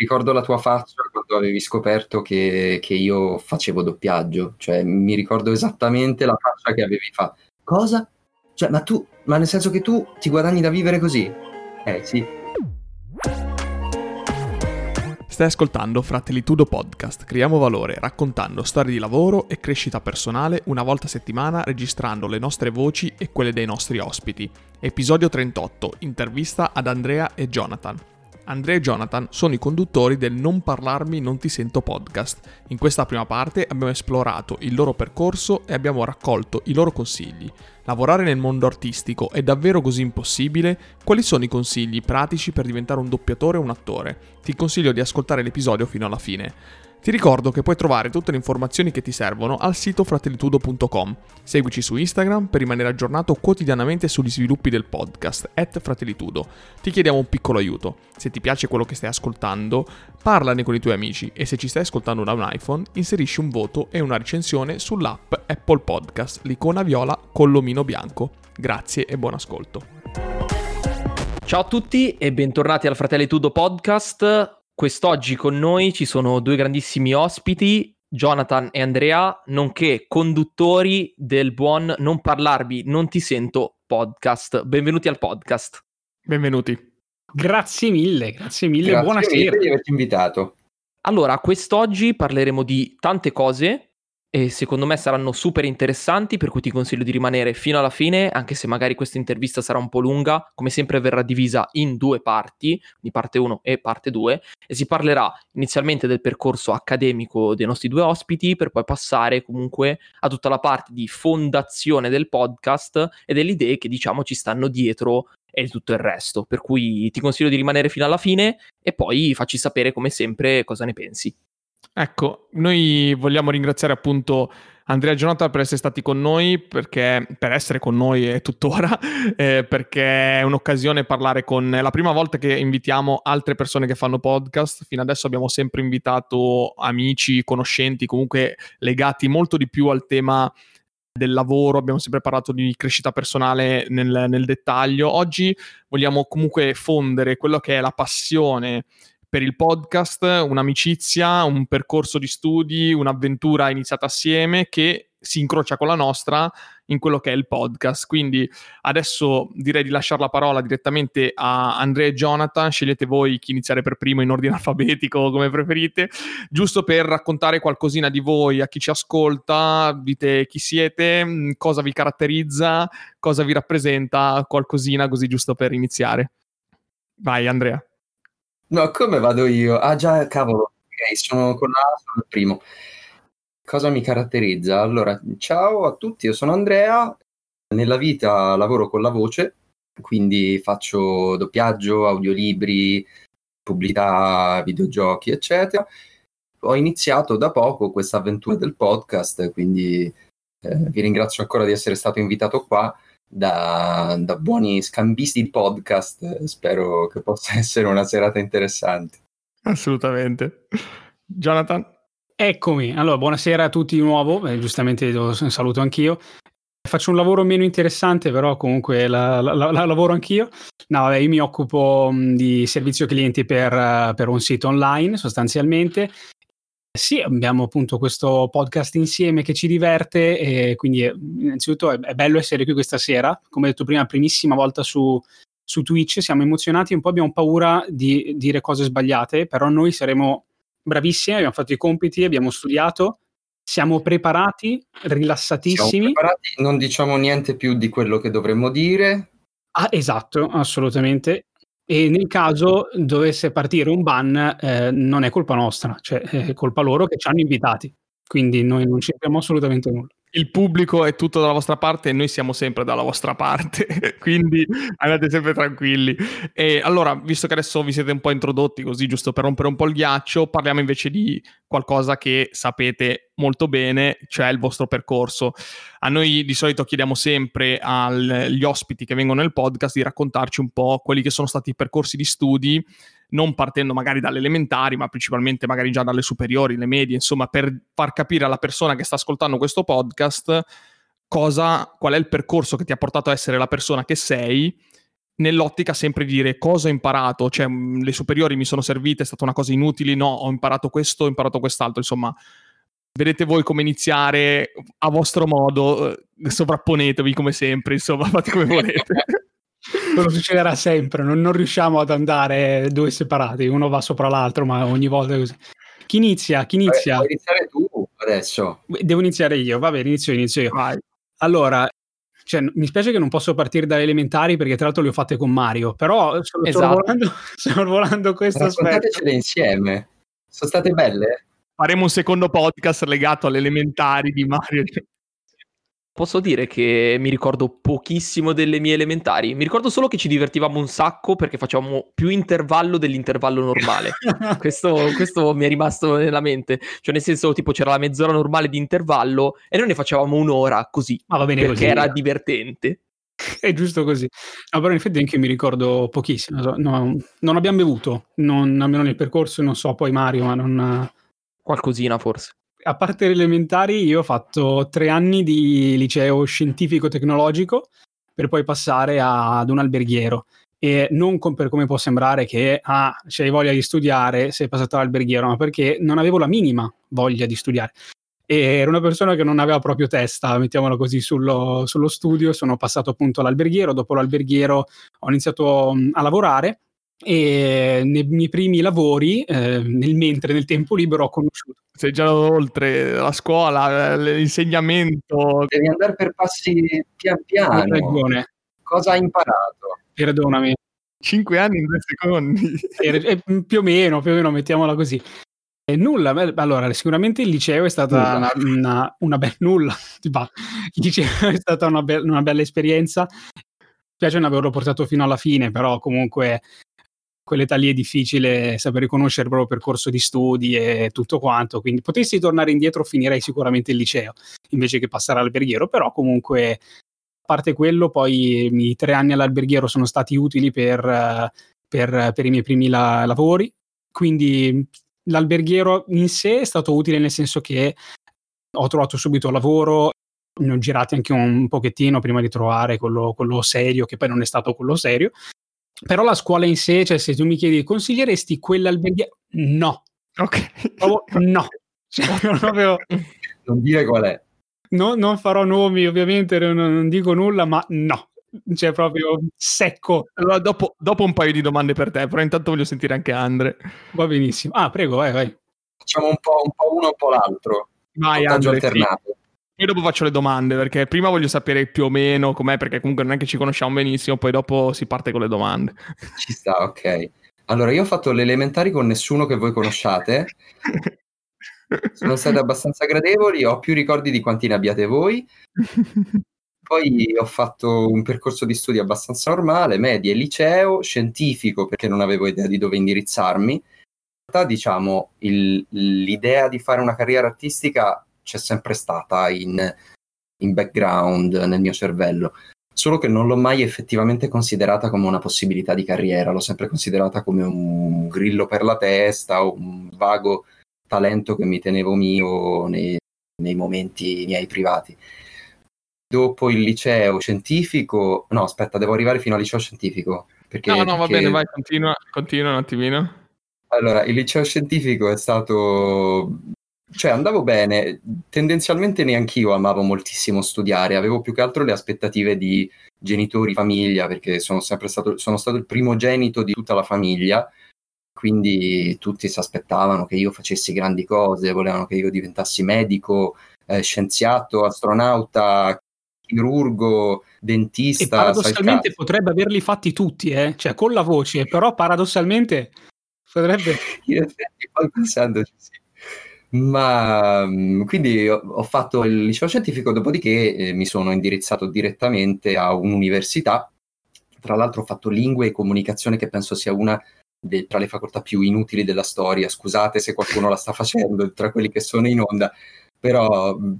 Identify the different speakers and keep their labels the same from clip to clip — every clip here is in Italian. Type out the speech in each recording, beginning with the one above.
Speaker 1: ricordo la tua faccia quando avevi scoperto che, che, io facevo doppiaggio, cioè mi ricordo esattamente la faccia che avevi fatto. Cosa? Cioè, ma tu, ma nel senso che tu ti guadagni da vivere così? Eh sì.
Speaker 2: Stai ascoltando Fratellitudo Podcast, creiamo valore raccontando storie di lavoro e crescita personale una volta a settimana registrando le nostre voci e quelle dei nostri ospiti. Episodio 38, intervista ad Andrea e Jonathan. Andrea e Jonathan sono i conduttori del Non parlarmi non ti sento podcast. In questa prima parte abbiamo esplorato il loro percorso e abbiamo raccolto i loro consigli. Lavorare nel mondo artistico è davvero così impossibile? Quali sono i consigli pratici per diventare un doppiatore o un attore? Ti consiglio di ascoltare l'episodio fino alla fine. Ti ricordo che puoi trovare tutte le informazioni che ti servono al sito fratellitudo.com. Seguici su Instagram per rimanere aggiornato quotidianamente sugli sviluppi del podcast, at fratellitudo. Ti chiediamo un piccolo aiuto. Se ti piace quello che stai ascoltando, parlane con i tuoi amici e se ci stai ascoltando da un iPhone, inserisci un voto e una recensione sull'app Apple Podcast, l'icona viola con l'omino bianco. Grazie e buon ascolto.
Speaker 3: Ciao a tutti e bentornati al Fratelli Tudo Podcast. Quest'oggi con noi ci sono due grandissimi ospiti, Jonathan e Andrea, nonché conduttori del buon Non parlarvi, non ti sento podcast. Benvenuti al podcast.
Speaker 2: Benvenuti.
Speaker 4: Grazie mille, grazie mille,
Speaker 1: grazie
Speaker 4: buonasera.
Speaker 1: Grazie di averci invitato.
Speaker 3: Allora, quest'oggi parleremo di tante cose, e secondo me saranno super interessanti, per cui ti consiglio di rimanere fino alla fine, anche se magari questa intervista sarà un po' lunga, come sempre verrà divisa in due parti, di parte 1 e parte 2, e si parlerà inizialmente del percorso accademico dei nostri due ospiti, per poi passare comunque a tutta la parte di fondazione del podcast e delle idee che diciamo ci stanno dietro e tutto il resto. Per cui ti consiglio di rimanere fino alla fine e poi facci sapere come sempre cosa ne pensi.
Speaker 2: Ecco, noi vogliamo ringraziare appunto Andrea Jonathan per essere stati con noi, perché, per essere con noi è tuttora, eh, perché è un'occasione parlare con... È la prima volta che invitiamo altre persone che fanno podcast, fino adesso abbiamo sempre invitato amici, conoscenti, comunque legati molto di più al tema del lavoro, abbiamo sempre parlato di crescita personale nel, nel dettaglio. Oggi vogliamo comunque fondere quello che è la passione per il podcast, un'amicizia, un percorso di studi, un'avventura iniziata assieme che si incrocia con la nostra in quello che è il podcast. Quindi adesso direi di lasciare la parola direttamente a Andrea e Jonathan, scegliete voi chi iniziare per primo in ordine alfabetico come preferite, giusto per raccontare qualcosina di voi a chi ci ascolta, dite chi siete, cosa vi caratterizza, cosa vi rappresenta, qualcosina così giusto per iniziare. Vai Andrea.
Speaker 1: No, come vado io? Ah già, cavolo, ok, sono con la sono il primo. Cosa mi caratterizza? Allora, ciao a tutti, io sono Andrea, nella vita lavoro con la voce, quindi faccio doppiaggio, audiolibri, pubblicità, videogiochi, eccetera. Ho iniziato da poco questa avventura del podcast, quindi eh, vi ringrazio ancora di essere stato invitato qua da, da buoni scambisti di podcast. Spero che possa essere una serata interessante.
Speaker 2: Assolutamente. Jonathan?
Speaker 4: Eccomi, allora buonasera a tutti di nuovo, eh, giustamente lo saluto anch'io. Faccio un lavoro meno interessante, però comunque la, la, la, lavoro anch'io. No, vabbè, io mi occupo di servizio clienti per, per un sito online sostanzialmente sì, abbiamo appunto questo podcast insieme che ci diverte e quindi eh, innanzitutto è, è bello essere qui questa sera, come detto prima, primissima volta su, su Twitch, siamo emozionati, un po' abbiamo paura di dire cose sbagliate, però noi saremo bravissimi, abbiamo fatto i compiti, abbiamo studiato, siamo preparati, rilassatissimi. Siamo
Speaker 1: preparati, non diciamo niente più di quello che dovremmo dire.
Speaker 4: Ah, esatto, assolutamente e nel caso dovesse partire un ban eh, non è colpa nostra, cioè è colpa loro che ci hanno invitati, quindi noi non c'entriamo assolutamente nulla
Speaker 2: il pubblico è tutto dalla vostra parte e noi siamo sempre dalla vostra parte, quindi andate sempre tranquilli. E allora, visto che adesso vi siete un po' introdotti così, giusto per rompere un po' il ghiaccio, parliamo invece di qualcosa che sapete molto bene, cioè il vostro percorso. A noi di solito chiediamo sempre agli ospiti che vengono nel podcast di raccontarci un po' quelli che sono stati i percorsi di studi non partendo magari dalle elementari, ma principalmente magari già dalle superiori, le medie, insomma, per far capire alla persona che sta ascoltando questo podcast cosa, qual è il percorso che ti ha portato a essere la persona che sei nell'ottica sempre di dire cosa ho imparato, cioè mh, le superiori mi sono servite, è stata una cosa inutile, no, ho imparato questo, ho imparato quest'altro, insomma, vedete voi come iniziare a vostro modo, eh, sovrapponetevi come sempre, insomma, fate come volete.
Speaker 4: Quello succederà sempre, non, non, riusciamo ad andare due separati, uno va sopra l'altro, ma ogni volta è così. Chi inizia? Chi inizia?
Speaker 1: Vuoi iniziare tu adesso?
Speaker 4: Devo iniziare io, va bene, inizio, inizio io. Vai. Allora, cioè, mi spiace che non posso partire dalle elementari perché tra l'altro le ho fatte con Mario, però sono, esatto. sorvolando, questo aspetto.
Speaker 1: Insieme. Sono state belle?
Speaker 2: Faremo un secondo podcast legato alle elementari di Mario.
Speaker 3: Posso dire che mi ricordo pochissimo delle mie elementari. Mi ricordo solo che ci divertivamo un sacco perché facevamo più intervallo dell'intervallo normale. questo, questo, mi è rimasto nella mente. Cioè, nel senso, tipo, c'era la mezz'ora normale di intervallo e noi ne facevamo un'ora così. Ma va bene perché così. era divertente.
Speaker 4: È giusto così. No, però in effetti anche io mi ricordo pochissimo. No, non abbiamo bevuto, non, almeno nel percorso, non so, poi Mario, ma non...
Speaker 3: Qualcosina forse
Speaker 4: a parte le elementari, io ho fatto tre anni di liceo scientifico-tecnologico per poi passare ad un alberghiero. E non com- per come può sembrare che ah, c'hai voglia di studiare, sei passato all'alberghiero, ma perché non avevo la minima voglia di studiare. E ero una persona che non aveva proprio testa, mettiamola così, sullo, sullo studio. Sono passato appunto all'alberghiero. Dopo l'alberghiero ho iniziato a lavorare e nei miei primi lavori, eh, nel mentre nel tempo libero, ho conosciuto.
Speaker 2: Sei già oltre la scuola, l'insegnamento.
Speaker 1: Devi andare per passi pian piano. Hai ragione. Cosa hai imparato?
Speaker 4: Perdonami.
Speaker 2: Cinque anni in due secondi.
Speaker 4: Eh, più o meno, più o meno, mettiamola così. E nulla, allora sicuramente il liceo è stata una, una, una bella nulla, il liceo è stata una, be- una bella esperienza, mi piace non averlo portato fino alla fine, però comunque quell'età lì è difficile saper riconoscere il proprio percorso di studi e tutto quanto, quindi potessi tornare indietro finirei sicuramente il liceo invece che passare all'alberghiero, però comunque a parte quello poi i tre anni all'alberghiero sono stati utili per, per, per i miei primi la- lavori, quindi l'alberghiero in sé è stato utile nel senso che ho trovato subito lavoro, ne ho girati anche un pochettino prima di trovare quello, quello, serio, che poi non è stato quello serio, però la scuola in sé, cioè se tu mi chiedi consiglieresti quell'alberghiero? No.
Speaker 2: Ok.
Speaker 4: Proprio no. Cioè, proprio...
Speaker 1: Non dire qual è.
Speaker 4: No, non farò nomi, ovviamente, non, non dico nulla, ma no. Cioè, proprio secco.
Speaker 2: Allora, dopo, dopo, un paio di domande per te, però intanto voglio sentire anche Andre.
Speaker 4: Va benissimo. Ah, prego, vai, vai.
Speaker 1: Facciamo un po', un po uno, un po' l'altro.
Speaker 2: Vai, Andre. Alternato. Sì. Poi dopo faccio le domande, perché prima voglio sapere più o meno com'è, perché comunque non è che ci conosciamo benissimo, poi dopo si parte con le domande.
Speaker 1: Ci sta, ok. Allora, io ho fatto le elementari con nessuno che voi conosciate. Sono state abbastanza gradevoli, ho più ricordi di quanti ne abbiate voi. Poi ho fatto un percorso di studi abbastanza normale, medie, liceo, scientifico, perché non avevo idea di dove indirizzarmi. In realtà, diciamo, il, l'idea di fare una carriera artistica c'è sempre stata in, in background nel mio cervello, solo che non l'ho mai effettivamente considerata come una possibilità di carriera, l'ho sempre considerata come un grillo per la testa o un vago talento che mi tenevo mio nei, nei momenti miei privati. Dopo il liceo scientifico, no, aspetta, devo arrivare fino al liceo scientifico. Perché,
Speaker 2: no, no,
Speaker 1: va
Speaker 2: bene, vai, continua, continua un attimino.
Speaker 1: Allora, il liceo scientifico è stato cioè andavo bene, tendenzialmente neanch'io amavo moltissimo studiare, avevo più che altro le aspettative di genitori, famiglia, perché sono sempre stato, sono stato il primogenito di tutta la famiglia, quindi tutti si aspettavano che io facessi grandi cose, volevano che io diventassi medico, eh, scienziato, astronauta, chirurgo, dentista. E
Speaker 4: paradossalmente potrebbe averli fatti tutti, eh? cioè con la voce, però paradossalmente potrebbe...
Speaker 1: In effetti, poi pensandoci, sì. Ma mm, quindi ho fatto il liceo scientifico, dopodiché eh, mi sono indirizzato direttamente a un'università. Tra l'altro ho fatto lingue e comunicazione, che penso sia una de- tra le facoltà più inutili della storia. Scusate se qualcuno la sta facendo tra quelli che sono in onda, però mm,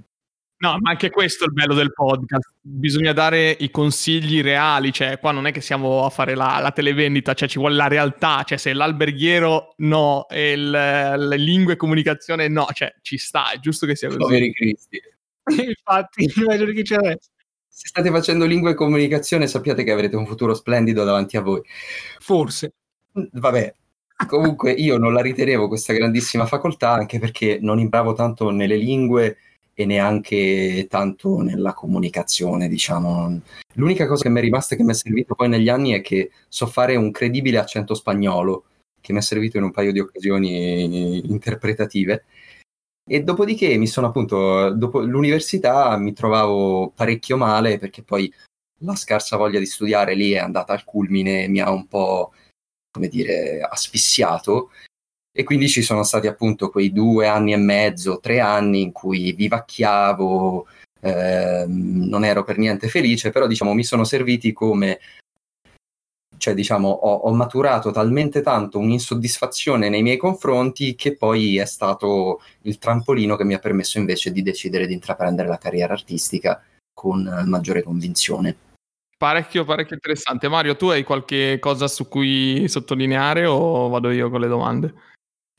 Speaker 2: No, ma anche questo è il bello del podcast. Bisogna dare i consigli reali, cioè qua non è che siamo a fare la, la televendita, cioè ci vuole la realtà, cioè se l'alberghiero no e il, le lingue e comunicazione no, cioè ci sta, è giusto che sia così.
Speaker 1: Poveri cristi.
Speaker 4: Infatti, che c'è adesso.
Speaker 1: se state facendo lingua e comunicazione sappiate che avrete un futuro splendido davanti a voi.
Speaker 4: Forse.
Speaker 1: Vabbè, comunque io non la ritenevo questa grandissima facoltà anche perché non imbravo tanto nelle lingue e neanche tanto nella comunicazione, diciamo. L'unica cosa che mi è rimasta e che mi è servito poi negli anni è che so fare un credibile accento spagnolo, che mi è servito in un paio di occasioni interpretative. E dopodiché mi sono appunto, dopo l'università mi trovavo parecchio male perché poi la scarsa voglia di studiare lì è andata al culmine, mi ha un po', come dire, asfissiato e quindi ci sono stati appunto quei due anni e mezzo, tre anni in cui vivacchiavo, eh, non ero per niente felice, però diciamo mi sono serviti come cioè diciamo ho, ho, maturato talmente tanto un'insoddisfazione nei miei confronti che poi è stato il trampolino che mi ha permesso invece di decidere di intraprendere la carriera artistica con maggiore convinzione.
Speaker 2: Parecchio, parecchio interessante. Mario, tu hai qualche cosa su cui sottolineare o vado io con le domande?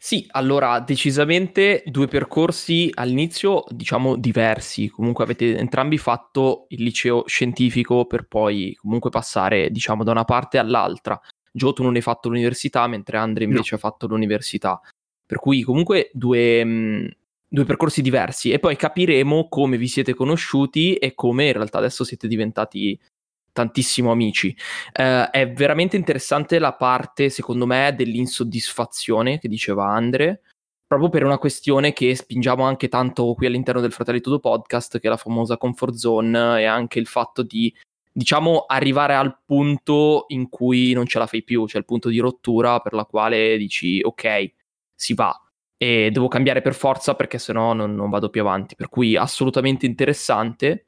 Speaker 3: Sì, allora decisamente due percorsi all'inizio, diciamo diversi. Comunque avete entrambi fatto il liceo scientifico per poi comunque passare, diciamo, da una parte all'altra. Gio, tu non hai fatto l'università, mentre Andre invece no. ha fatto l'università. Per cui comunque due, mh, due percorsi diversi. E poi capiremo come vi siete conosciuti e come in realtà adesso siete diventati tantissimo amici. Uh, è veramente interessante la parte, secondo me, dell'insoddisfazione che diceva Andre, proprio per una questione che spingiamo anche tanto qui all'interno del Fratelli Todo podcast, che è la famosa comfort zone e anche il fatto di, diciamo, arrivare al punto in cui non ce la fai più, cioè il punto di rottura per la quale dici ok, si va. E devo cambiare per forza perché sennò non, non vado più avanti. Per cui assolutamente interessante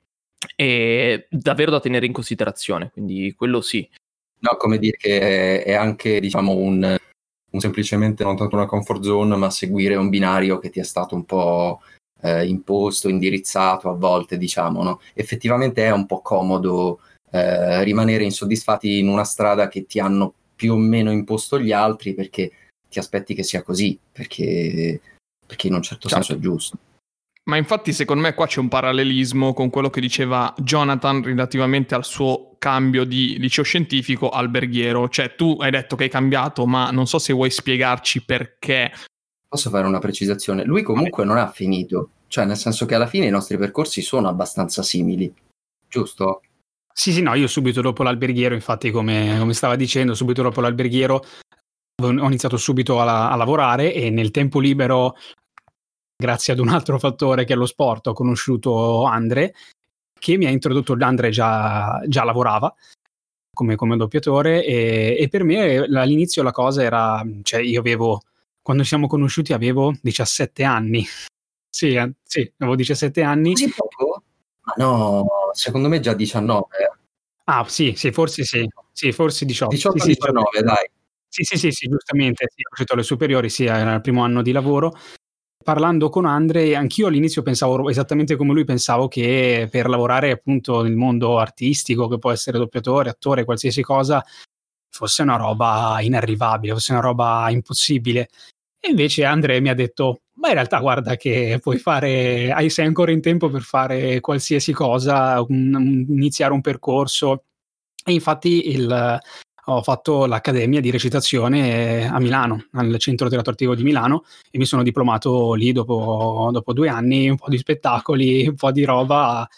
Speaker 3: e davvero da tenere in considerazione, quindi quello sì.
Speaker 1: No, come dire che è, anche diciamo un, un, semplicemente non tanto una comfort zone, ma seguire un binario che ti è stato un po' eh, imposto, indirizzato a volte, diciamo, no? Effettivamente è un po' comodo eh, rimanere insoddisfatti in una strada che ti hanno più o meno imposto gli altri perché ti aspetti che sia così, perché, perché in un certo certo. senso è giusto.
Speaker 2: Ma infatti secondo me qua c'è un parallelismo con quello che diceva Jonathan relativamente al suo cambio di liceo scientifico alberghiero. Cioè tu hai detto che hai cambiato, ma non so se vuoi spiegarci perché.
Speaker 1: Posso fare una precisazione? Lui comunque non ha finito, cioè nel senso che alla fine i nostri percorsi sono abbastanza simili, giusto?
Speaker 4: Sì, sì, no, io subito dopo l'alberghiero, infatti come, come stava dicendo, subito dopo l'alberghiero ho iniziato subito a, a, lavorare e nel tempo libero grazie ad un altro fattore che è lo sport, ho conosciuto Andre, che mi ha introdotto, Andre già, già lavorava come, come doppiatore e, e, per me all'inizio la cosa era, cioè io avevo, quando ci siamo conosciuti avevo 17 anni, sì, eh, sì, avevo 17 anni.
Speaker 1: Così poco? Ma no, secondo me già 19.
Speaker 4: Ah sì, sì, forse sì, sì forse 18.
Speaker 1: 18
Speaker 4: sì,
Speaker 1: 19, sì, dai.
Speaker 4: Sì, sì, sì, sì, giustamente, sì, ho fatto le superiori, sì, era il primo anno di lavoro parlando con Andre, anch'io all'inizio pensavo esattamente come lui, pensavo che per lavorare appunto nel mondo artistico, che può essere doppiatore, attore, qualsiasi cosa, fosse una roba inarrivabile, fosse una roba impossibile. E invece Andre mi ha detto, ma in realtà guarda che puoi fare, hai, sei ancora in tempo per fare qualsiasi cosa, un, iniziare un percorso. E infatti il, ho fatto l'accademia di recitazione a Milano, al Centro Teatro Attivo di Milano e mi sono diplomato lì dopo, dopo due anni, un po' di spettacoli, un po' di roba.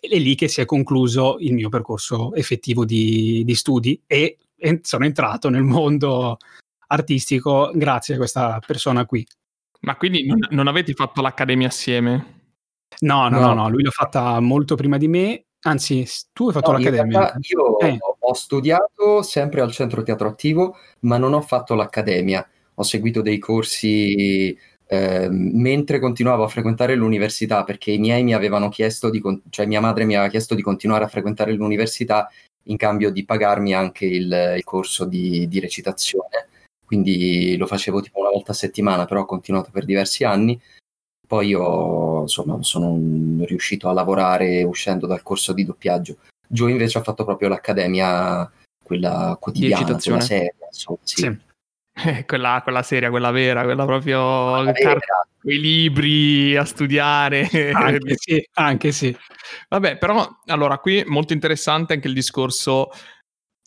Speaker 4: Ed è lì che si è concluso il mio percorso effettivo di, di studi e, e sono entrato nel mondo artistico grazie a questa persona qui.
Speaker 2: Ma quindi non, non avete fatto l'accademia assieme?
Speaker 4: No, no, no, no, no, lui l'ha fatta molto prima di me Anzi, tu hai fatto no, l'accademia.
Speaker 1: Io eh. ho studiato sempre al centro teatro attivo, ma non ho fatto l'accademia. Ho seguito dei corsi eh, mentre continuavo a frequentare l'università, perché i miei mi avevano chiesto di, cioè mia madre mi aveva chiesto di continuare a frequentare l'università in cambio di pagarmi anche il, il corso di, di recitazione. Quindi lo facevo tipo una volta a settimana, però ho continuato per diversi anni poi io insomma sono riuscito a lavorare uscendo dal corso di doppiaggio. Joe invece ha fatto proprio l'accademia, quella quotidiana, quella seria. Insomma, sì. sì.
Speaker 2: Eh, quella, quella seria, quella vera, quella proprio car- quei libri a studiare.
Speaker 4: Anche sì, anche sì.
Speaker 2: Vabbè, però allora qui molto interessante anche il discorso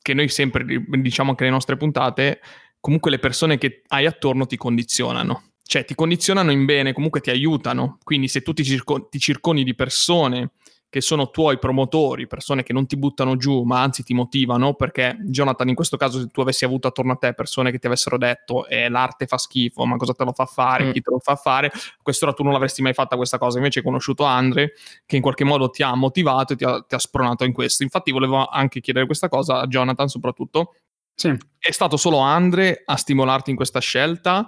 Speaker 2: che noi sempre diciamo anche nelle nostre puntate, comunque le persone che hai attorno ti condizionano. Cioè ti condizionano in bene, comunque ti aiutano. Quindi se tu ti, circo- ti circoni di persone che sono tuoi promotori, persone che non ti buttano giù, ma anzi ti motivano, perché Jonathan, in questo caso, se tu avessi avuto attorno a te persone che ti avessero detto eh, l'arte fa schifo, ma cosa te lo fa fare, mm. chi te lo fa fare, a quest'ora tu non l'avresti mai fatta questa cosa. Invece hai conosciuto Andre, che in qualche modo ti ha motivato e ti ha, ti ha spronato in questo. Infatti volevo anche chiedere questa cosa a Jonathan soprattutto.
Speaker 4: Sì.
Speaker 2: È stato solo Andre a stimolarti in questa scelta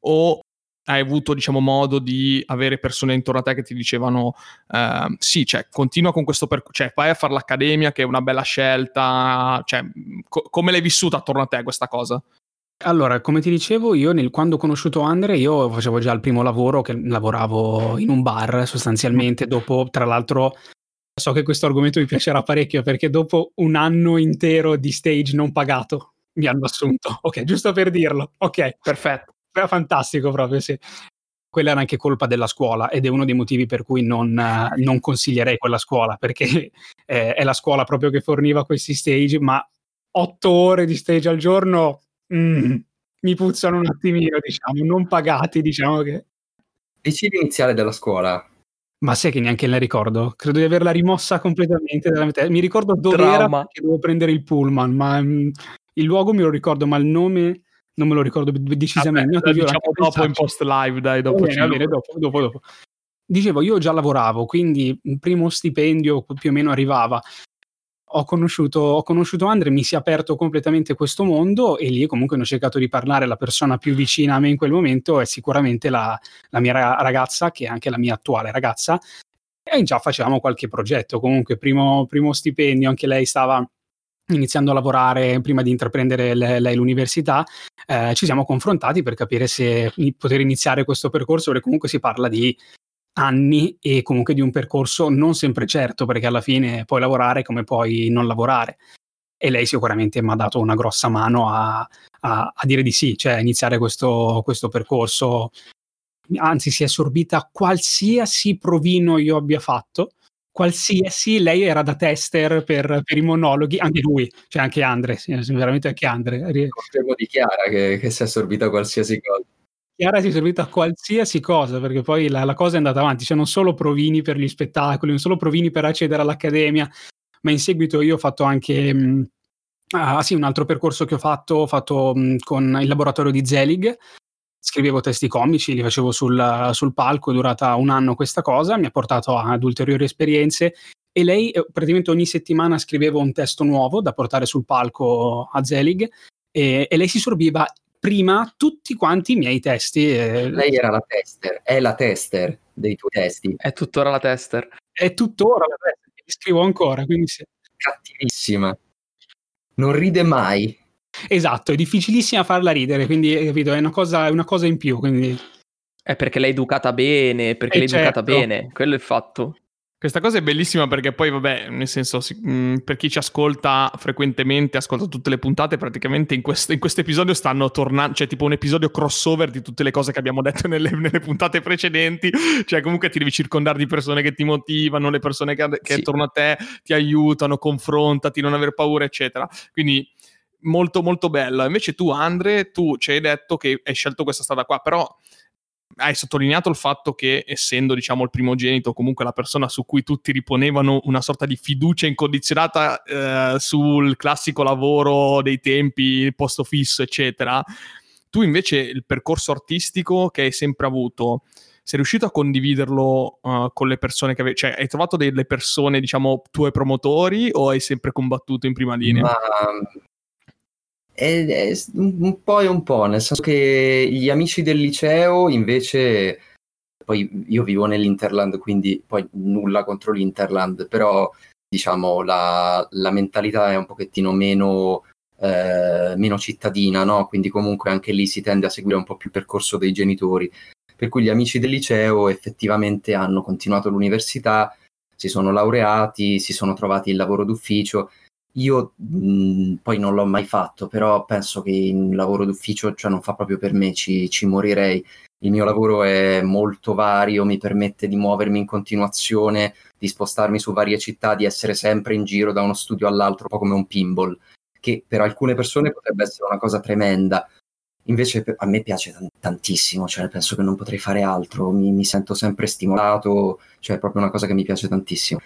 Speaker 2: o hai avuto diciamo modo di avere persone intorno a te che ti dicevano uh, sì, cioè, continua con questo percorso, cioè, vai a fare l'accademia che è una bella scelta, cioè, co- come l'hai vissuta attorno a te questa cosa?
Speaker 4: Allora, come ti dicevo, io nel, quando ho conosciuto Andre, io facevo già il primo lavoro, che lavoravo in un bar sostanzialmente, dopo, tra l'altro, so che questo argomento mi piacerà parecchio, perché dopo un anno intero di stage non pagato, mi hanno assunto. Ok, giusto per dirlo. Ok, perfetto fantastico proprio, sì. Quella era anche colpa della scuola ed è uno dei motivi per cui non, non consiglierei quella scuola, perché eh, è la scuola proprio che forniva questi stage, ma otto ore di stage al giorno mm, mi puzzano un attimino, diciamo, non pagati, diciamo che...
Speaker 1: Dici l'iniziale della scuola?
Speaker 4: Ma sai che neanche la ricordo? Credo di averla rimossa completamente dalla mia testa. Mi ricordo dove Trauma. era perché dovevo prendere il pullman, ma mm, il luogo me lo ricordo, ma il nome non me lo ricordo decisamente.
Speaker 2: Vabbè, diciamo dopo in post live, dai, dopo.
Speaker 4: Va bene, dopo, dopo, dopo. Dicevo, io già lavoravo, quindi il primo stipendio più o meno arrivava. Ho conosciuto, ho conosciuto Andre, mi si è aperto completamente questo mondo e lì comunque ho cercato di parlare. La persona più vicina a me in quel momento è sicuramente la, la mia ragazza, che è anche la mia attuale ragazza, e già facevamo qualche progetto. Comunque, primo, primo stipendio, anche lei stava iniziando a lavorare prima di intraprendere lei l'università, eh, ci siamo confrontati per capire se poter iniziare questo percorso, perché comunque si parla di anni e comunque di un percorso non sempre certo, perché alla fine puoi lavorare come puoi non lavorare. E lei sicuramente mi ha dato una grossa mano a, a, a dire di sì, cioè iniziare questo, questo percorso. Anzi, si è assorbita qualsiasi provino io abbia fatto qualsiasi, lei era da tester per, per i monologhi, anche lui, cioè anche Andre, veramente anche Andre.
Speaker 1: Confermo di Chiara che, che si è assorbita qualsiasi cosa.
Speaker 4: Chiara si è assorbita qualsiasi cosa, perché poi la, la, cosa è andata avanti, cioè non solo provini per gli spettacoli, non solo provini per accedere all'accademia, ma in seguito io ho fatto anche... Mh, mm, ah sì, un altro percorso che ho fatto, ho fatto mh, mm, con il laboratorio di Zelig, scrivevo testi comici, li facevo sul, sul, palco, è durata un anno questa cosa, mi ha portato ad ulteriori esperienze e lei eh, praticamente ogni settimana scriveva un testo nuovo da portare sul palco a Zelig e, e lei si sorbiva prima tutti quanti i miei testi.
Speaker 1: Eh. Lei era la tester, è la tester dei tuoi testi.
Speaker 3: È tuttora la tester.
Speaker 4: È tuttora la tester, li scrivo ancora, quindi.
Speaker 1: Cattivissima. Non ride mai.
Speaker 4: Esatto, è difficilissima farla ridere, quindi capito, è una cosa, è una cosa in più. Quindi...
Speaker 3: È perché l'hai educata bene, perché eh l'hai certo. educata bene, quello è il fatto.
Speaker 2: Questa cosa è bellissima perché poi, vabbè, nel senso, mh, mm, per chi ci ascolta frequentemente, ascolta tutte le puntate, praticamente in questo, in questo episodio stanno tornando, cioè tipo un episodio crossover di tutte le cose che abbiamo detto nelle, nelle puntate precedenti, cioè comunque ti devi circondare di persone che ti motivano, le persone che, che sì. attorno a te ti aiutano, confrontati, non aver paura, eccetera. Quindi molto molto bella. Invece tu, Andre, tu ci hai detto che hai scelto questa strada qua, però hai sottolineato il fatto che essendo diciamo il primogenito comunque la persona su cui tutti riponevano una sorta di fiducia incondizionata eh, sul classico lavoro dei tempi posto fisso eccetera tu invece il percorso artistico che hai sempre avuto sei riuscito a condividerlo uh, con le persone che avevi cioè hai trovato delle persone diciamo tue promotori o hai sempre combattuto in prima linea
Speaker 1: ma è, un po' e un po', nel senso che gli amici del liceo invece, poi io vivo nell'Interland, quindi poi nulla contro l'Interland, però diciamo la, la mentalità è un pochettino meno, eh, meno cittadina, no? quindi comunque anche lì si tende a seguire un po' più il percorso dei genitori. Per cui gli amici del liceo effettivamente hanno continuato l'università, si sono laureati, si sono trovati il lavoro d'ufficio io mh, poi non l'ho mai fatto, però penso che in lavoro d'ufficio cioè, non fa proprio per me, ci, ci morirei. Il mio lavoro è molto vario, mi permette di muovermi in continuazione, di spostarmi su varie città, di essere sempre in giro da uno studio all'altro, un po' come un pinball, che per alcune persone potrebbe essere una cosa tremenda. Invece a me piace tantissimo, cioè penso che non potrei fare altro, mi, mi sento sempre stimolato, cioè è proprio una cosa che mi piace tantissimo.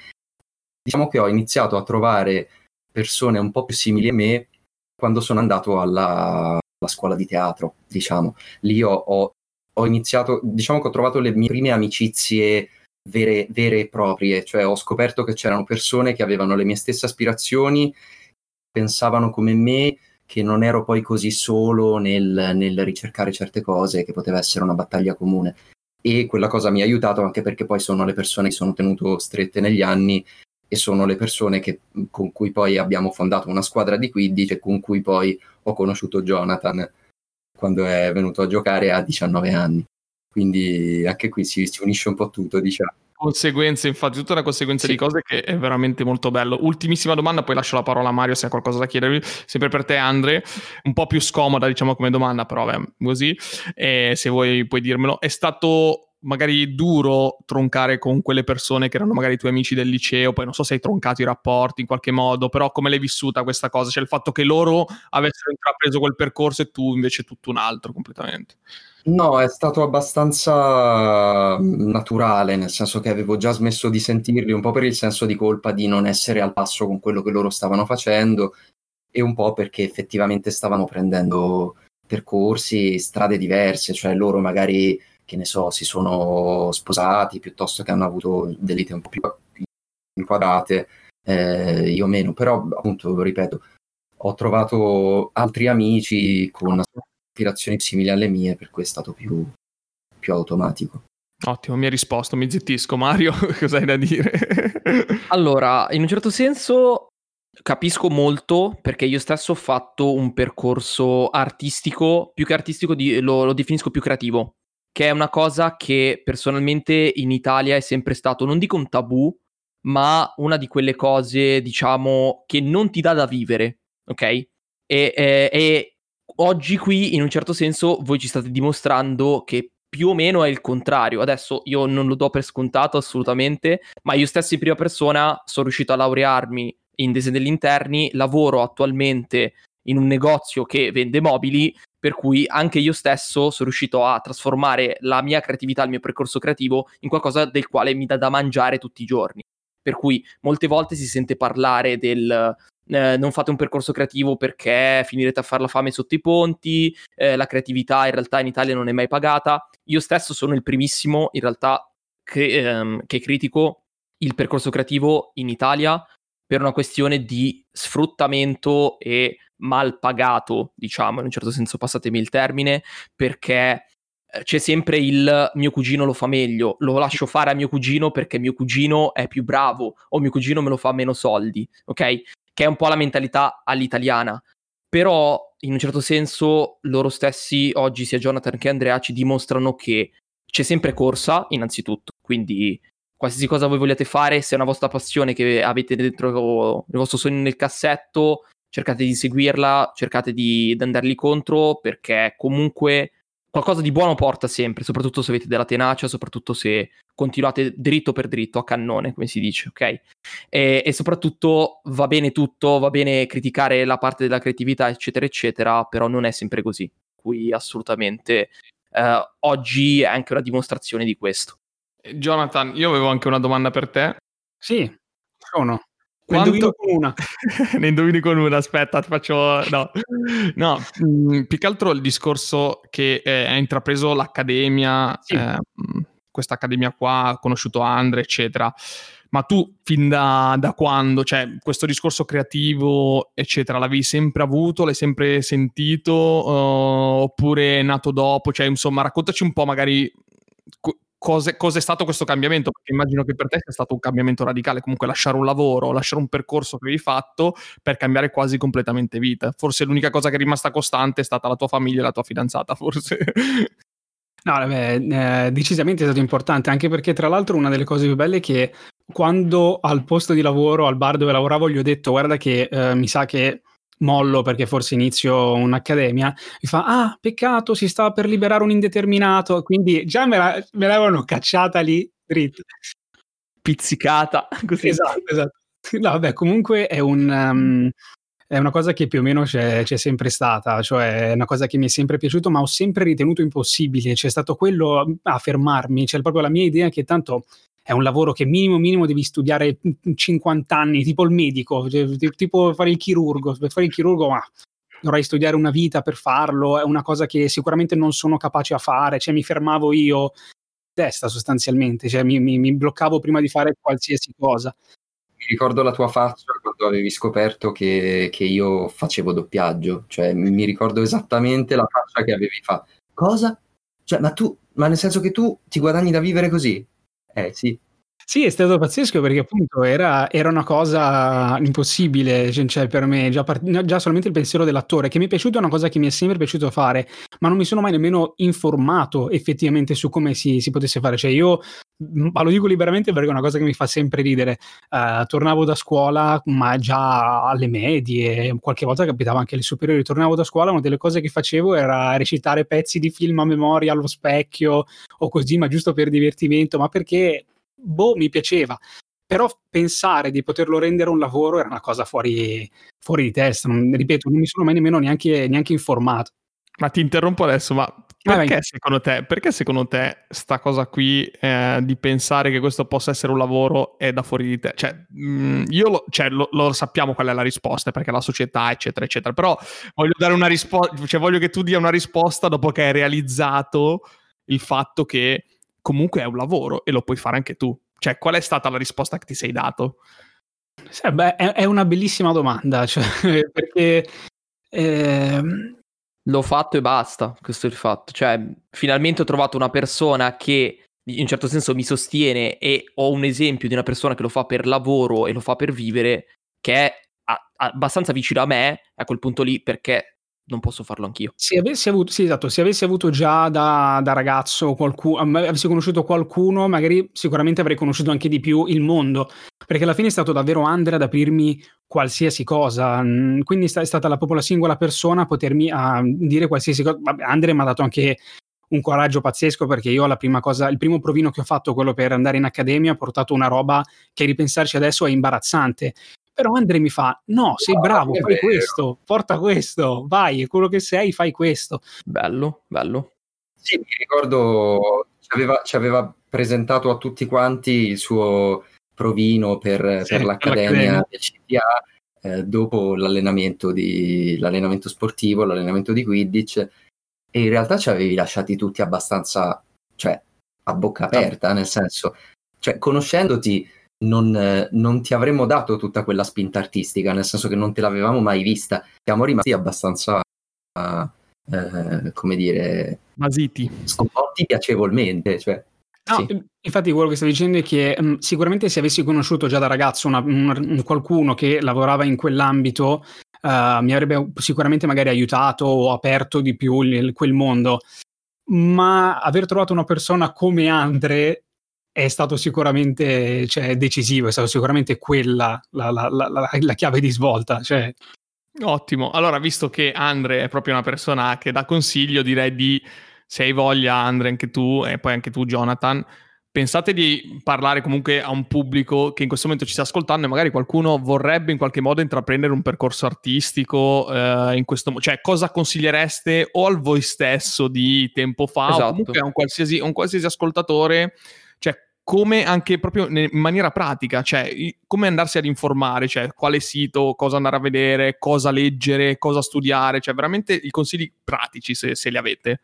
Speaker 1: Diciamo che ho iniziato a trovare persone un po' più simili a me quando sono andato alla, alla scuola di teatro, diciamo. Lì ho, ho, ho, iniziato, diciamo che ho trovato le mie prime amicizie vere, vere e proprie, cioè ho scoperto che c'erano persone che avevano le mie stesse aspirazioni, pensavano come me, che non ero poi così solo nel, nel ricercare certe cose, che poteva essere una battaglia comune. E quella cosa mi ha aiutato anche perché poi sono le persone che sono tenuto strette negli anni e sono le persone che, con cui poi abbiamo fondato una squadra di Quidditch e con cui poi ho conosciuto Jonathan quando è venuto a giocare a 19 anni. Quindi anche qui si, si unisce un po' tutto, diciamo.
Speaker 2: Conseguenze, infatti, tutta una conseguenza sì. di cose che è veramente molto bello. Ultimissima domanda, poi lascio la parola a Mario se ha qualcosa da chiedervi. Sempre per te, Andre, un po' più scomoda, diciamo, come domanda, però beh, così. E se vuoi puoi dirmelo. È stato magari duro troncare con quelle persone che erano magari i tuoi amici del liceo, poi non so se hai troncato i rapporti in qualche modo, però come l'hai vissuta questa cosa? Cioè il fatto che loro avessero intrapreso quel percorso e tu invece tutto un altro completamente.
Speaker 1: No, è stato abbastanza naturale, nel senso che avevo già smesso di sentirli, un po' per il senso di colpa di non essere al passo con quello che loro stavano facendo e un po' perché effettivamente stavano prendendo percorsi, strade diverse, cioè loro magari che ne so, si sono sposati piuttosto che hanno avuto delle vite un po' più inquadrate, eh, io meno, però appunto, ripeto, ho trovato altri amici con aspirazioni simili alle mie, per cui è stato più, più automatico.
Speaker 2: Ottimo, mi hai risposto, mi zittisco. Mario, cosa hai da dire?
Speaker 3: allora, in un certo senso capisco molto perché io stesso ho fatto un percorso artistico, più che artistico lo, lo definisco più creativo che è una cosa che personalmente in Italia è sempre stato, non dico un tabù, ma una di quelle cose, diciamo, che non ti dà da vivere, ok? E, e, e oggi qui, in un certo senso, voi ci state dimostrando che più o meno è il contrario. Adesso io non lo do per scontato assolutamente, ma io stesso in prima persona sono riuscito a laurearmi in design degli interni, lavoro attualmente in un negozio che vende mobili per cui anche io stesso sono riuscito a trasformare la mia creatività, il mio percorso creativo in qualcosa del quale mi dà da mangiare tutti i giorni. Per cui molte volte si sente parlare del eh, non fate un percorso creativo perché finirete a fare la fame sotto i ponti, eh, la creatività in realtà in Italia non è mai pagata. Io stesso sono il primissimo in realtà che, ehm, che critico il percorso creativo in Italia per una questione di sfruttamento e mal pagato, diciamo, in un certo senso passatemi il termine, perché eh, c'è sempre il mio cugino lo fa meglio, lo lascio fare a mio cugino perché mio cugino è più bravo o mio cugino me lo fa meno soldi, ok? Che è un po' la mentalità all'italiana. Però in un certo senso loro stessi, oggi sia Jonathan che Andrea, ci dimostrano che c'è sempre corsa, innanzitutto, quindi qualsiasi cosa voi vogliate fare, se è una vostra passione che avete dentro il vostro sogno nel cassetto, cercate di seguirla, cercate di, di andarli contro perché comunque qualcosa di buono porta sempre, soprattutto se avete della tenacia, soprattutto se continuate dritto per dritto, a cannone, come si dice, ok? E, e, soprattutto va bene tutto, va bene criticare la parte della creatività, eccetera, eccetera, però non è sempre così. Qui assolutamente eh, oggi è anche una dimostrazione di questo.
Speaker 2: Jonathan, io avevo anche una domanda per te.
Speaker 4: Sì, sono.
Speaker 2: Quanto... Ne indovini con una. ne indovini con una, aspetta, ti faccio... No, no mh, mm, più che altro il discorso che eh, ha intrapreso l'Accademia, sì. eh, questa Accademia qua, ha conosciuto Andre, eccetera. Ma tu fin da, da, quando, cioè questo discorso creativo, eccetera, l'avevi sempre avuto, l'hai sempre sentito, uh, oppure è nato dopo? Cioè, insomma, raccontaci un po' magari cosa è stato questo cambiamento? Perché immagino che per te sia stato un cambiamento radicale, comunque lasciare un lavoro, lasciare un percorso che avevi fatto per cambiare quasi completamente vita. Forse l'unica cosa che è rimasta costante è stata la tua famiglia e la tua fidanzata, forse.
Speaker 4: No, beh, eh, decisamente è stato importante, anche perché tra l'altro una delle cose più belle è che quando al posto di lavoro, al bar dove lavoravo, gli ho detto guarda che eh, mi sa che mollo perché forse inizio un'accademia, mi fa ah peccato si stava per liberare un indeterminato, quindi già me, la, me l'avevano cacciata lì dritta.
Speaker 3: Pizzicata, così.
Speaker 4: Esatto, esatto. No, vabbè, comunque è un... Um, è una cosa che più o meno c'è, c'è, sempre stata, cioè è una cosa che mi è sempre piaciuto, ma ho sempre ritenuto impossibile. C'è stato quello a fermarmi, cioè proprio la mia idea che tanto è un lavoro che minimo minimo devi studiare 50 anni, tipo il medico, cioè, tipo fare il chirurgo. Per fare il chirurgo, ma dovrei studiare una vita per farlo, è una cosa che sicuramente non sono capace a fare, cioè mi fermavo io testa sostanzialmente, cioè mi, mi, mi bloccavo prima di fare qualsiasi cosa
Speaker 1: mi ricordo la tua faccia quando avevi scoperto che, che, io facevo doppiaggio, cioè mi ricordo esattamente la faccia che avevi fatto. Cosa? Cioè, ma tu, ma nel senso che tu ti guadagni da vivere così? Eh sì.
Speaker 4: Sì, è stato pazzesco perché appunto era, era una cosa impossibile cioè, cioè per me, già, part- già, solamente il pensiero dell'attore, che mi è piaciuto, è una cosa che mi è sempre piaciuto fare, ma non mi sono mai nemmeno informato effettivamente su come si, si potesse fare. Cioè io, ma lo dico liberamente perché è una cosa che mi fa sempre ridere, uh, tornavo da scuola, ma già alle medie, qualche volta capitava anche alle superiori, tornavo da scuola, una delle cose che facevo era recitare pezzi di film a memoria allo specchio o così, ma giusto per divertimento, ma perché boh, mi piaceva. Però pensare di poterlo rendere un lavoro era una cosa fuori, fuori di testa. Non, ripeto, non mi sono mai nemmeno neanche, neanche informato.
Speaker 2: Ma ti interrompo adesso, ma perché, ah, secondo te, perché secondo te sta cosa qui eh, di pensare che questo possa essere un lavoro è da fuori di te? Cioè, mh, mm, io lo, cioè, lo, lo, sappiamo qual è la risposta, perché la società, eccetera, eccetera. Però voglio dare una risposta, cioè voglio che tu dia una risposta dopo che hai realizzato il fatto che comunque è un lavoro e lo puoi fare anche tu. Cioè, qual è stata la risposta che ti sei dato?
Speaker 4: Sì, beh, è, è, una bellissima domanda, cioè, perché...
Speaker 3: Ehm... L'ho fatto e basta, questo è il fatto. Cioè, finalmente ho trovato una persona che in un certo senso mi sostiene e ho un esempio di una persona che lo fa per lavoro e lo fa per vivere, che è a- abbastanza vicino a me a quel punto lì perché non posso farlo anch'io.
Speaker 4: Se avessi avuto, sì, esatto, se avessi avuto già da, da ragazzo qualcuno, avessi conosciuto qualcuno, magari sicuramente avrei conosciuto anche di più il mondo, perché alla fine è stato davvero Andre ad aprirmi qualsiasi cosa, mm, quindi è stata la, proprio la singola persona a potermi a dire qualsiasi cosa. Vabbè, Andre mi ha dato anche un coraggio pazzesco perché io la prima cosa, il primo provino che ho fatto, quello per andare in accademia, ha portato una roba che ripensarci adesso è imbarazzante. Però Andre mi fa: No, sei bravo, fai vero. questo, porta questo, vai, è quello che sei, fai questo.
Speaker 3: Bello, bello.
Speaker 1: Sì, mi ricordo, ci aveva, ci aveva presentato a tutti quanti il suo provino per, sì, per l'accademia del CTA eh, dopo l'allenamento, di, l'allenamento sportivo, l'allenamento di Quidditch e in realtà ci avevi lasciati tutti abbastanza, cioè, a bocca aperta, nel senso, cioè, conoscendoti non, non, ti avremmo dato tutta quella spinta artistica, nel senso che non te l'avevamo mai vista. Siamo rimasti abbastanza, eh, come dire,
Speaker 2: basiti,
Speaker 1: sconvolti piacevolmente. Cioè,
Speaker 4: no, sì. Infatti, quello che sto dicendo è che mh, sicuramente se avessi conosciuto già da ragazzo una, un, qualcuno che lavorava in quell'ambito, uh, mi avrebbe sicuramente magari aiutato o aperto di più il, quel mondo. Ma aver trovato una persona come Andre è stato sicuramente cioè, decisivo, è stato sicuramente quella la, la, la, la chiave di svolta. Cioè.
Speaker 2: Ottimo, allora visto che Andre è proprio una persona che dà consiglio, direi di, se hai voglia Andre anche tu e poi anche tu Jonathan, pensate di parlare comunque a un pubblico che in questo momento ci sta ascoltando e magari qualcuno vorrebbe in qualche modo intraprendere un percorso artistico eh, in questo cioè cosa consigliereste o al voi stesso di tempo fa esatto. o comunque a un qualsiasi, un qualsiasi ascoltatore come anche proprio in maniera pratica, cioè come andarsi ad informare, cioè quale sito, cosa andare a vedere, cosa leggere, cosa studiare, cioè veramente i consigli pratici se, se li avete.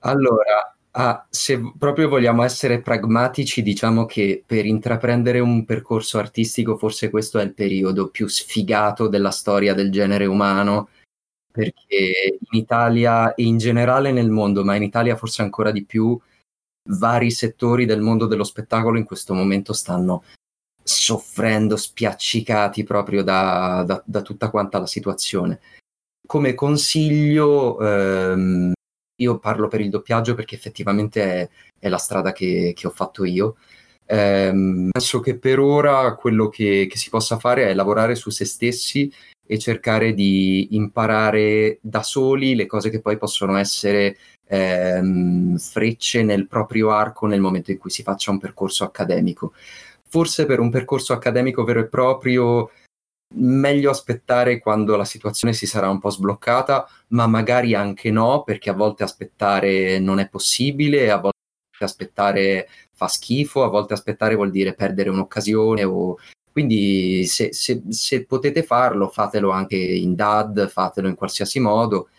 Speaker 1: Allora, ah, se proprio vogliamo essere pragmatici, diciamo che per intraprendere un percorso artistico forse questo è il periodo più sfigato della storia del genere umano, perché in Italia e in generale nel mondo, ma in Italia forse ancora di più, vari settori del mondo dello spettacolo in questo momento stanno soffrendo, spiaccicati proprio da, da, da tutta quanta la situazione. Come consiglio, ehm, io parlo per il doppiaggio perché effettivamente è, è la strada che, che, ho fatto io. Ehm, penso che per ora quello che, che si possa fare è lavorare su se stessi e cercare di imparare da soli le cose che poi possono essere ehm, frecce nel proprio arco nel momento in cui si faccia un percorso accademico. Forse per un percorso accademico vero e proprio meglio aspettare quando la situazione si sarà un po' sbloccata, ma magari anche no, perché a volte aspettare non è possibile, a volte aspettare fa schifo, a volte aspettare vuol dire perdere un'occasione o quindi se, se, se, potete farlo, fatelo anche in DAD, fatelo in qualsiasi modo.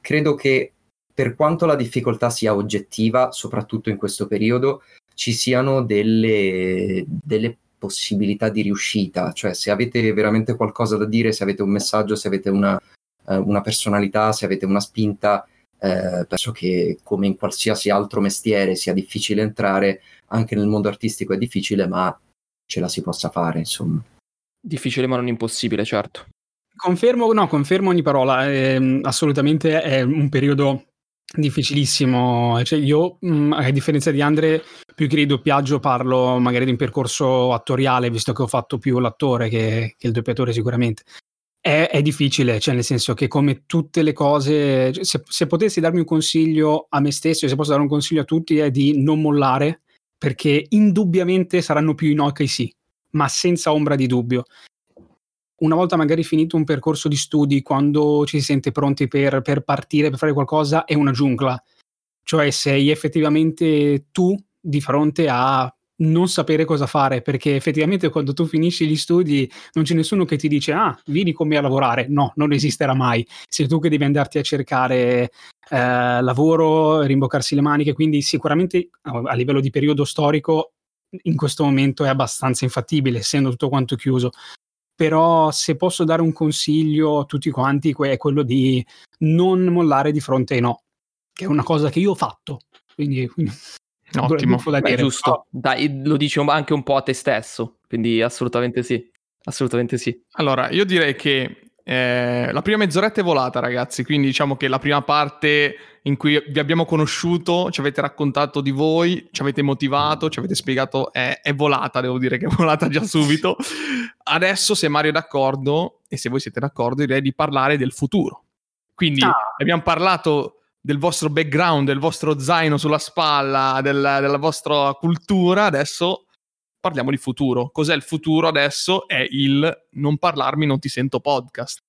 Speaker 1: Credo che per quanto la difficoltà sia oggettiva, soprattutto in questo periodo, ci siano delle, delle possibilità di riuscita. Cioè, se avete veramente qualcosa da dire, se avete un messaggio, se avete una, eh, una personalità, se avete una spinta, eh, penso che come in qualsiasi altro mestiere sia difficile entrare, anche nel mondo artistico è difficile, ma ce la si possa fare, insomma.
Speaker 3: Difficile ma non impossibile, certo.
Speaker 4: Confermo, no, confermo ogni parola, eh, assolutamente è un periodo difficilissimo. Cioè io, mm, a differenza di Andre, più che di doppiaggio parlo magari di un percorso attoriale, visto che ho fatto più l'attore che, che il doppiatore sicuramente. È, è, difficile, cioè nel senso che come tutte le cose, cioè, se, se potessi darmi un consiglio a me stesso, se posso dare un consiglio a tutti, è di non mollare, perché indubbiamente saranno più in ok sì, ma senza ombra di dubbio. Una volta magari finito un percorso di studi, quando ci si sente pronti per, per partire, per fare qualcosa, è una giungla. Cioè sei effettivamente tu di fronte a non sapere cosa fare, perché effettivamente quando tu finisci gli studi non c'è nessuno che ti dice ah, vieni con me a lavorare. No, non esisterà mai. Sei tu che devi andarti a cercare eh, lavoro, rimboccarsi le maniche, quindi sicuramente a livello di periodo storico in questo momento è abbastanza infattibile, essendo tutto quanto chiuso. Però se posso dare un consiglio a tutti quanti è quello di non mollare di fronte ai no, che è una cosa che io ho fatto. Quindi, quindi
Speaker 3: Ottimo, da dire. Beh, giusto. Dai, lo dici anche un po' a te stesso, quindi assolutamente sì. Assolutamente sì.
Speaker 2: Allora, io direi che eh, la prima mezz'oretta è volata, ragazzi, quindi diciamo che la prima parte in cui vi abbiamo conosciuto, ci avete raccontato di voi, ci avete motivato, ci avete spiegato, è, è volata, devo dire che è volata già subito. Adesso, se Mario è d'accordo, e se voi siete d'accordo, direi di parlare del futuro. Quindi ah. abbiamo parlato del vostro background, del vostro zaino sulla spalla, del, della vostra cultura, adesso parliamo di futuro. Cos'è il futuro adesso? È il non parlarmi, non ti sento podcast.